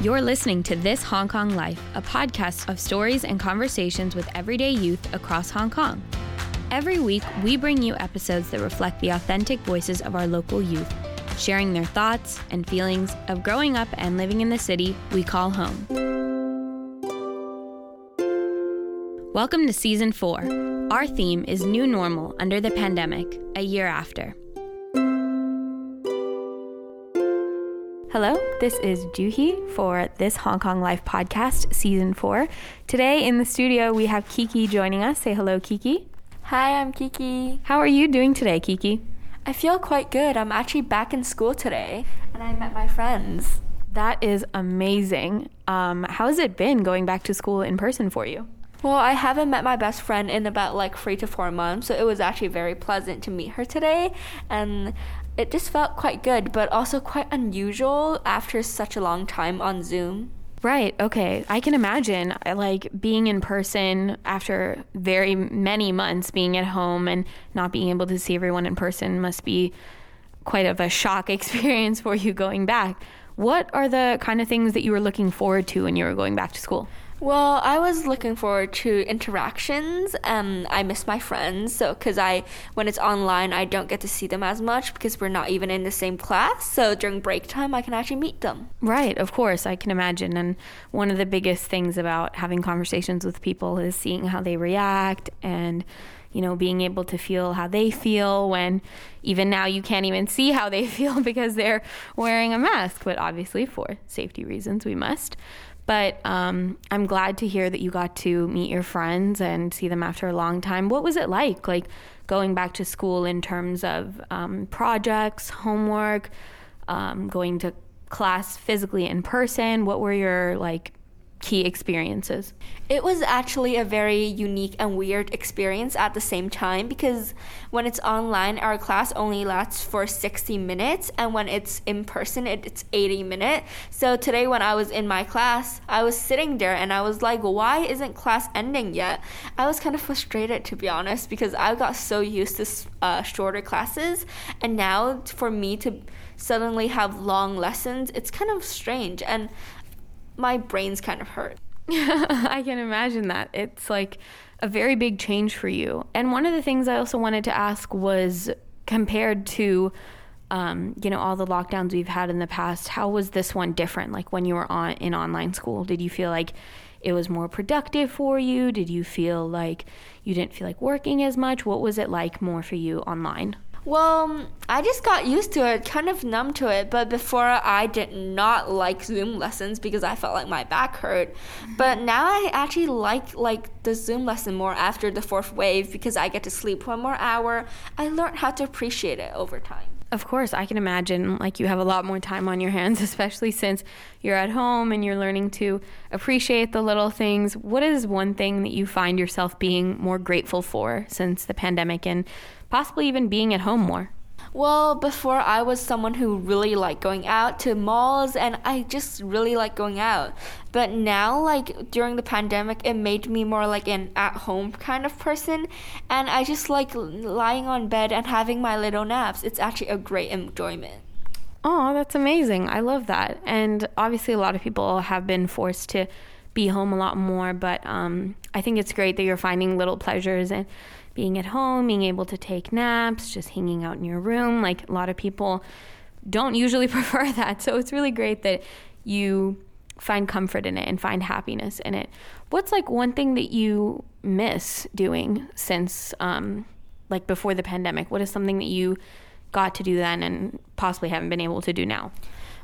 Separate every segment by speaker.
Speaker 1: You're listening to This Hong Kong Life, a podcast of stories and conversations with everyday youth across Hong Kong. Every week, we bring you episodes that reflect the authentic voices of our local youth, sharing their thoughts and feelings of growing up and living in the city we call home. Welcome to Season 4. Our theme is New Normal Under the Pandemic, a year after. Hello, this is Juhi for this Hong Kong Life podcast, season four. Today in the studio, we have Kiki joining us. Say hello, Kiki.
Speaker 2: Hi, I'm Kiki.
Speaker 1: How are you doing today, Kiki?
Speaker 2: I feel quite good. I'm actually back in school today and I met my friends.
Speaker 1: That is amazing. Um, how has it been going back to school in person for you?
Speaker 2: Well, I haven't met my best friend in about like three to four months, so it was actually very pleasant to meet her today. And it just felt quite good, but also quite unusual after such a long time on Zoom.
Speaker 1: Right. Okay. I can imagine uh, like being in person after very many months being at home and not being able to see everyone in person must be quite of a shock experience for you going back. What are the kind of things that you were looking forward to when you were going back to school?
Speaker 2: Well, I was looking forward to interactions. Um, I miss my friends, so because I when it's online, I don't get to see them as much because we're not even in the same class. So during break time, I can actually meet them.
Speaker 1: Right, of course, I can imagine. And one of the biggest things about having conversations with people is seeing how they react and you know, being able to feel how they feel when even now you can't even see how they feel because they're wearing a mask. But obviously, for safety reasons, we must. But um, I'm glad to hear that you got to meet your friends and see them after a long time. What was it like, like going back to school in terms of um, projects, homework, um, going to class physically in person? What were your like key experiences?
Speaker 2: It was actually a very unique and weird experience at the same time because when it's online, our class only lasts for 60 minutes, and when it's in person, it's 80 minutes. So today, when I was in my class, I was sitting there and I was like, why isn't class ending yet? I was kind of frustrated to be honest because I got so used to uh, shorter classes, and now for me to suddenly have long lessons, it's kind of strange. And my brain's kind of hurt.
Speaker 1: I can imagine that. It's like a very big change for you. And one of the things I also wanted to ask was compared to um, you know all the lockdowns we've had in the past, how was this one different? Like when you were on in online school, did you feel like it was more productive for you? Did you feel like you didn't feel like working as much? What was it like more for you online?
Speaker 2: Well, I just got used to it, kind of numb to it. But before, I did not like Zoom lessons because I felt like my back hurt. Mm-hmm. But now I actually like like the Zoom lesson more after the fourth wave because I get to sleep one more hour. I learned how to appreciate it over time.
Speaker 1: Of course, I can imagine like you have a lot more time on your hands, especially since you're at home and you're learning to appreciate the little things. What is one thing that you find yourself being more grateful for since the pandemic and possibly even being at home more?
Speaker 2: Well, before I was someone who really liked going out to malls and I just really like going out. But now, like during the pandemic, it made me more like an at home kind of person. And I just like lying on bed and having my little naps. It's actually a great enjoyment.
Speaker 1: Oh, that's amazing. I love that. And obviously, a lot of people have been forced to be home a lot more, but um, I think it's great that you're finding little pleasures and being at home, being able to take naps, just hanging out in your room. Like a lot of people don't usually prefer that. So it's really great that you find comfort in it and find happiness in it. What's like one thing that you miss doing since um, like before the pandemic? What is something that you got to do then and possibly haven't been able to do now?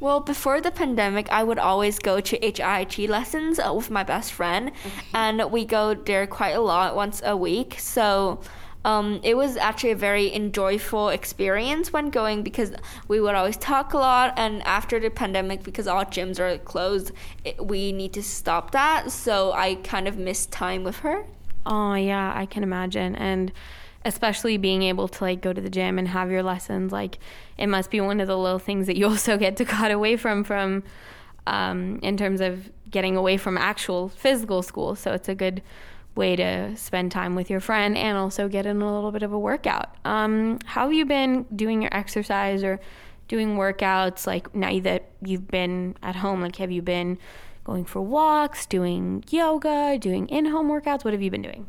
Speaker 2: Well, before the pandemic, I would always go to HIIT lessons uh, with my best friend, and we go there quite a lot once a week. So um, it was actually a very enjoyable experience when going because we would always talk a lot. And after the pandemic, because all gyms are closed, it, we need to stop that. So I kind of missed time with her.
Speaker 1: Oh, yeah, I can imagine. And especially being able to like go to the gym and have your lessons like it must be one of the little things that you also get to cut away from from um, in terms of getting away from actual physical school so it's a good way to spend time with your friend and also get in a little bit of a workout um, how have you been doing your exercise or doing workouts? Like now that you've been at home, like have you been going for walks, doing yoga, doing in home workouts? What have you been doing?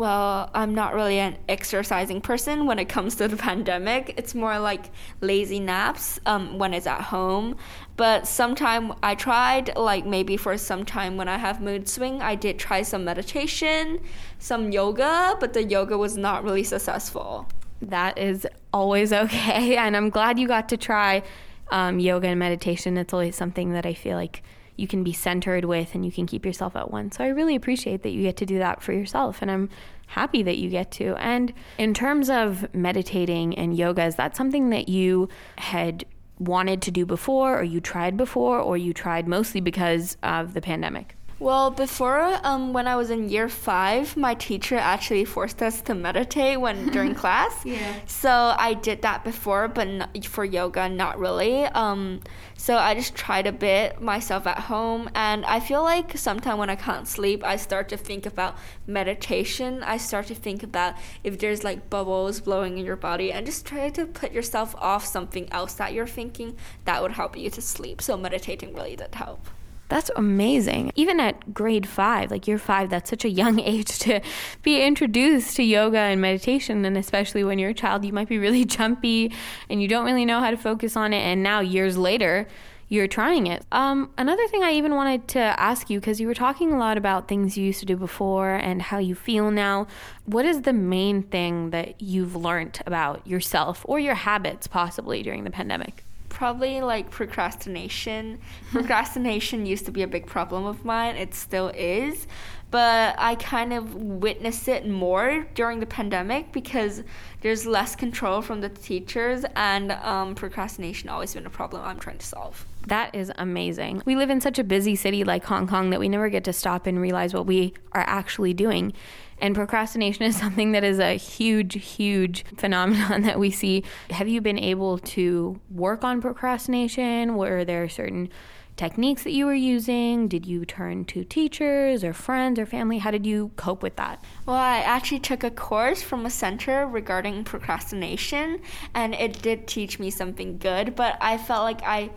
Speaker 2: Well, I'm not really an exercising person when it comes to the pandemic. It's more like lazy naps um, when it's at home. But sometime I tried, like maybe for some time when I have mood swing, I did try some meditation, some yoga, but the yoga was not really successful.
Speaker 1: That is always okay. And I'm glad you got to try um, yoga and meditation. It's always something that I feel like you can be centered with and you can keep yourself at one. So I really appreciate that you get to do that for yourself. And I'm happy that you get to. And in terms of meditating and yoga, is that something that you had wanted to do before or you tried before or you tried mostly because of the pandemic?
Speaker 2: Well, before um, when I was in year five, my teacher actually forced us to meditate when during class.
Speaker 1: Yeah.
Speaker 2: So I did that before, but not, for yoga, not really. Um, so I just tried a bit myself at home, and I feel like sometimes when I can't sleep, I start to think about meditation. I start to think about if there's like bubbles blowing in your body, and just try to put yourself off something else that you're thinking. That would help you to sleep. So meditating really did help.
Speaker 1: That's amazing. Even at grade five, like you're five, that's such a young age to be introduced to yoga and meditation. And especially when you're a child, you might be really jumpy and you don't really know how to focus on it. And now, years later, you're trying it. Um, another thing I even wanted to ask you, because you were talking a lot about things you used to do before and how you feel now. What is the main thing that you've learned about yourself or your habits possibly during the pandemic?
Speaker 2: Probably like procrastination. procrastination used to be a big problem of mine. It still is. But I kind of witnessed it more during the pandemic because there's less control from the teachers, and um, procrastination always been a problem I'm trying to solve.
Speaker 1: That is amazing. We live in such a busy city like Hong Kong that we never get to stop and realize what we are actually doing. And procrastination is something that is a huge, huge phenomenon that we see. Have you been able to work on procrastination? Were there certain techniques that you were using? Did you turn to teachers or friends or family? How did you cope with that?
Speaker 2: Well, I actually took a course from a center regarding procrastination, and it did teach me something good, but I felt like I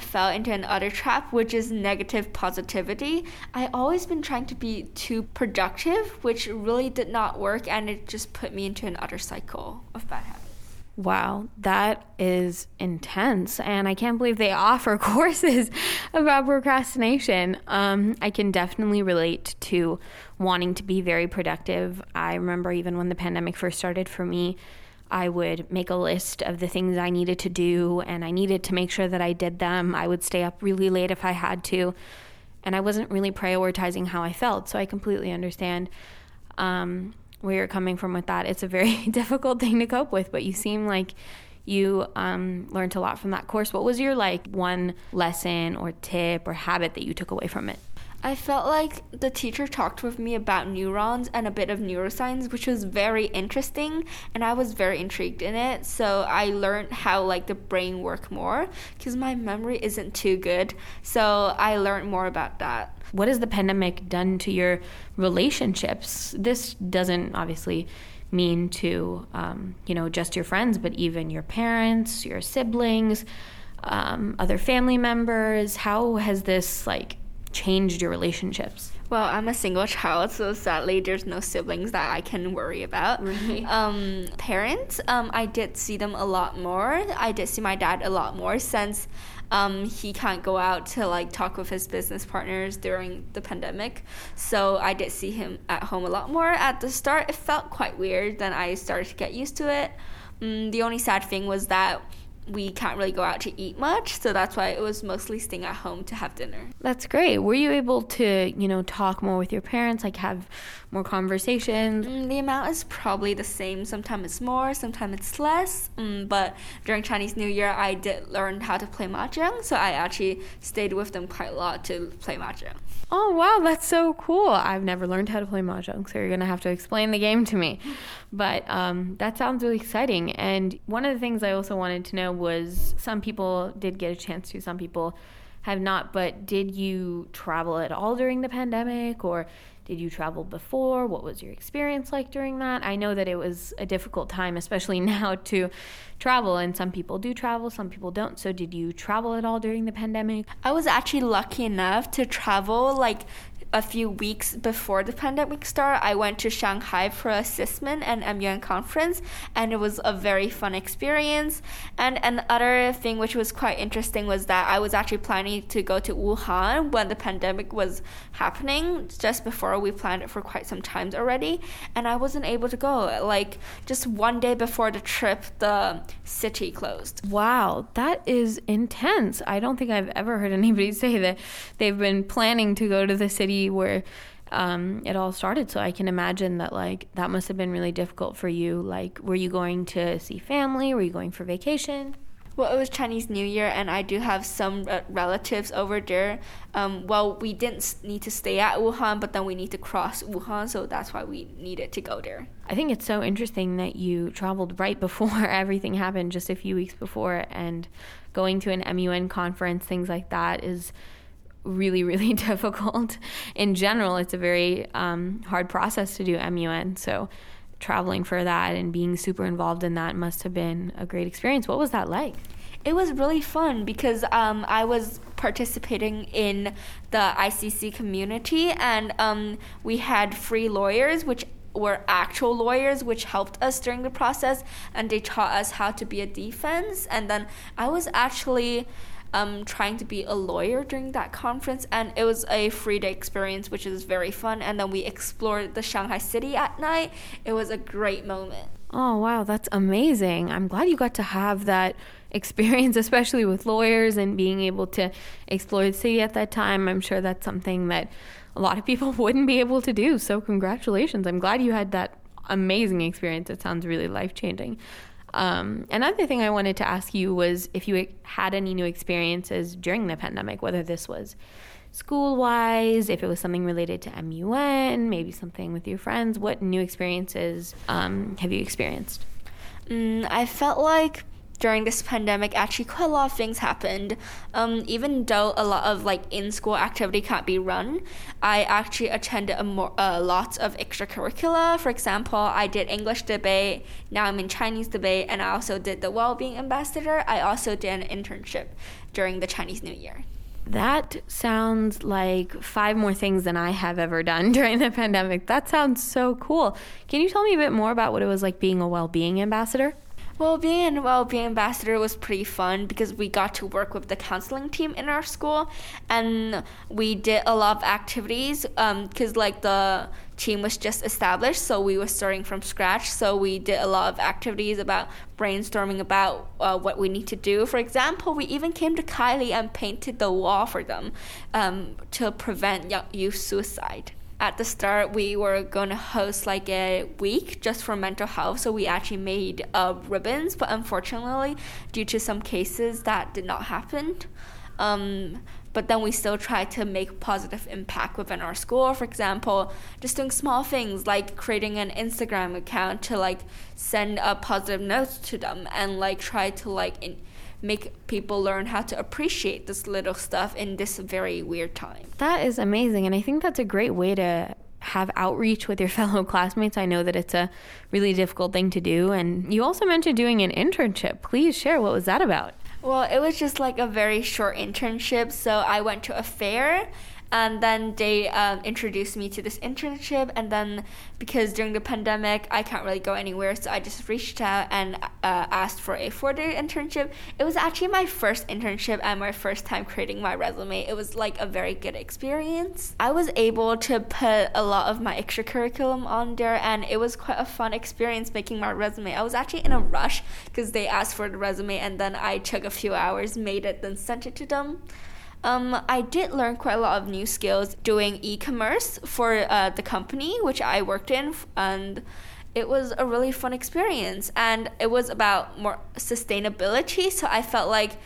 Speaker 2: fell into another trap, which is negative positivity. I always been trying to be too productive, which really did not work, and it just put me into an another cycle of bad habits.
Speaker 1: Wow, that is intense. And I can't believe they offer courses about procrastination. Um, I can definitely relate to wanting to be very productive. I remember even when the pandemic first started for me, I would make a list of the things I needed to do and I needed to make sure that I did them. I would stay up really late if I had to. And I wasn't really prioritizing how I felt. So I completely understand um, where you're coming from with that. It's a very difficult thing to cope with, but you seem like you um, learned a lot from that course. What was your like one lesson or tip or habit that you took away from it?
Speaker 2: I felt like the teacher talked with me about neurons and a bit of neuroscience, which was very interesting, and I was very intrigued in it. So I learned how like the brain work more because my memory isn't too good. So I learned more about that.
Speaker 1: What has the pandemic done to your relationships? This doesn't obviously mean to um, you know just your friends, but even your parents, your siblings, um, other family members. How has this like changed your relationships?
Speaker 2: Well, I'm a single child, so sadly, there's no siblings that I can worry about.
Speaker 1: Right.
Speaker 2: Um, parents, um, I did see them a lot more. I did see my dad a lot more since um, he can't go out to like talk with his business partners during the pandemic. So I did see him at home a lot more. At the start, it felt quite weird. Then I started to get used to it. Mm, the only sad thing was that we can't really go out to eat much, so that's why it was mostly staying at home to have dinner.
Speaker 1: That's great. Were you able to, you know, talk more with your parents, like have more conversations?
Speaker 2: Mm, the amount is probably the same. Sometimes it's more, sometimes it's less. Mm, but during Chinese New Year, I did learn how to play mahjong, so I actually stayed with them quite a lot to play mahjong.
Speaker 1: Oh wow, that's so cool! I've never learned how to play mahjong, so you're gonna have to explain the game to me. But um, that sounds really exciting. And one of the things I also wanted to know was some people did get a chance to, some people have not. But did you travel at all during the pandemic, or Did you travel before? What was your experience like during that? I know that it was a difficult time, especially now, to travel, and some people do travel, some people don't. So, did you travel at all during the pandemic?
Speaker 2: I was actually lucky enough to travel like a few weeks before the pandemic started, I went to Shanghai for a CISMUN and MUN conference, and it was a very fun experience. And another thing which was quite interesting was that I was actually planning to go to Wuhan when the pandemic was happening, just before we planned it for quite some times already, and I wasn't able to go. Like just one day before the trip, the city closed.
Speaker 1: Wow, that is intense. I don't think I've ever heard anybody say that they've been planning to go to the city where um, it all started. So I can imagine that like that must have been really difficult for you. Like, were you going to see family? Were you going for vacation?
Speaker 2: Well, it was Chinese New Year, and I do have some relatives over there. Um, well, we didn't need to stay at Wuhan, but then we need to cross Wuhan, so that's why we needed to go there.
Speaker 1: I think it's so interesting that you traveled right before everything happened, just a few weeks before, and going to an MUN conference, things like that is really, really difficult. In general, it's a very um, hard process to do MUN. So, traveling for that and being super involved in that must have been a great experience. What was that like?
Speaker 2: It was really fun because um, I was participating in the ICC community and um, we had free lawyers, which were actual lawyers which helped us during the process and they taught us how to be a defense and then i was actually um, trying to be a lawyer during that conference, and it was a free day experience, which is very fun. And then we explored the Shanghai city at night. It was a great moment.
Speaker 1: Oh, wow, that's amazing. I'm glad you got to have that experience, especially with lawyers and being able to explore the city at that time. I'm sure that's something that a lot of people wouldn't be able to do. So, congratulations. I'm glad you had that amazing experience. It sounds really life changing. Um, another thing I wanted to ask you was if you had any new experiences during the pandemic, whether this was school wise, if it was something related to MUN, maybe something with your friends. What new experiences um, have you experienced?
Speaker 2: Mm, I felt like during this pandemic, actually quite a lot of things happened. Um, even though a lot of like in-school activity can't be run, I actually attended a more uh, lots of extracurricular. For example, I did English debate. Now I'm in Chinese debate, and I also did the well-being ambassador. I also did an internship during the Chinese New Year.
Speaker 1: That sounds like five more things than I have ever done during the pandemic. That sounds so cool. Can you tell me a bit more about what it was like being a well being ambassador?
Speaker 2: Well, being a well-being ambassador was pretty fun because we got to work with the counseling team in our school, and we did a lot of activities. Because um, like the team was just established, so we were starting from scratch. So we did a lot of activities about brainstorming about uh, what we need to do. For example, we even came to KELY and painted the wall for them um, to prevent youth suicide at the start we were going to host like a week just for mental health so we actually made uh, ribbons but unfortunately due to some cases that did not happen. Um, but then we still try to make positive impact within our school. For example just doing small things like creating an instagram account to like send a positive notes to them and like try to like in- make people learn how to appreciate this little stuff in this very weird time.
Speaker 1: That is amazing. And I think that's a great way to have outreach with your fellow classmates. I know that it's a really difficult thing to do. And you also mentioned doing an internship. Please share what was that about?
Speaker 2: Well, it was just like a very short internship. So I went to a fair and then they um, introduced me to this internship. And then because during the pandemic i can't really go anywhere so i just reached out and uh, asked for a four day internship. It was actually my first internship and my first time creating my resume. It was like a very good experience. I was able to put a lot of my extracurriculum on there and it was quite a fun experience making my resume. I was actually in a rush because they asked for the resume and then i took a few hours made it then sent it to them um, I did learn quite a lot of new skills doing e-commerce for uh, the company which I worked in, and it was a really fun experience. And it was about more sustainability, so I felt like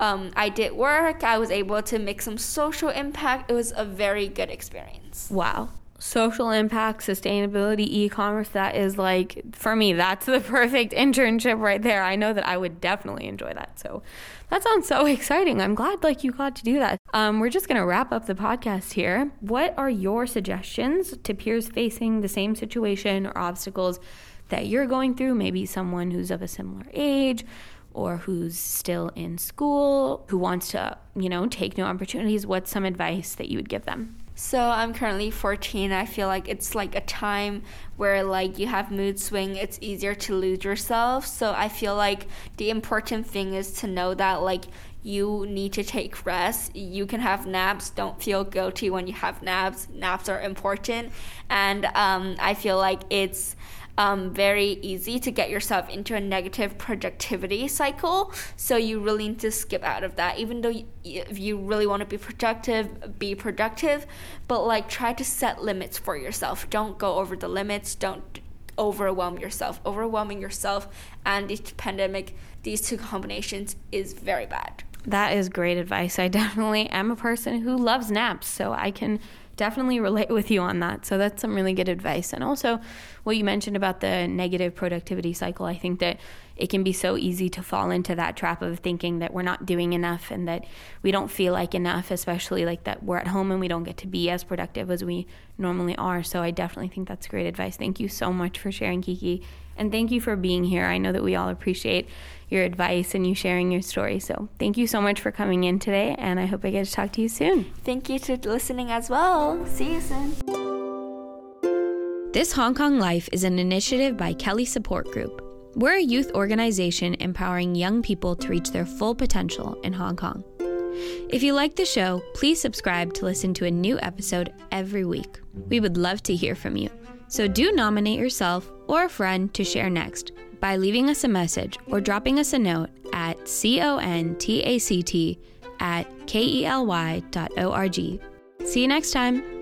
Speaker 2: um, I did work. I was able to make some social impact. It was a very good experience.
Speaker 1: Wow. social impact, sustainability, e commerce, that is like, for me, that's the perfect internship right there. I know that I would definitely enjoy that. So that sounds so exciting. I'm glad like you got to do that. Um, we're just to wrap up the podcast here. What are your suggestions to peers facing the same situation or obstacles that you're going through? Maybe someone who's of a similar age or who's still in school, who wants to, you know, take new opportunities. What's some advice that you would give them?
Speaker 2: So I'm currently 14. I feel like it's like a time where like you have mood swing. It's easier to lose yourself. So I feel like the important thing is to know that like you need to take rest. You can have naps. Don't feel guilty when you have naps. Naps are important. And um, I feel like it's um, very easy to get yourself into a negative productivity cycle. So you really need to skip out of that. Even though you, if you really want to be productive, be productive, but like try to set limits for yourself. Don't go over the limits. Don't overwhelm yourself. Overwhelming yourself and the pandemic, these two combinations is very bad.
Speaker 1: That is great advice. I definitely am a person who loves naps, so I can definitely relate with you on that. So that's some really good advice. And also, what you mentioned about the negative productivity cycle, I think that it can be so easy to fall into that trap of thinking that we're not doing enough and that we don't feel like enough, especially like that we're at home and we don't get to be as productive as we normally are. So I definitely think that's great advice. Thank you so much for sharing, Kiki. And thank you for being here. I know that we all appreciate your advice and you sharing your story. So thank you so much for coming in today, and I hope I get to talk to you soon.
Speaker 2: Thank you to listening as well. See you soon.
Speaker 1: This Hong Kong Life is an initiative by KELY Support Group. We're a youth organization empowering young people to reach their full potential in Hong Kong. If you like the show, please subscribe to listen to a new episode every week. We would love to hear from you. So do nominate yourself or a friend to share next by leaving us a message or dropping us a note at contact at kely.org. See you next time.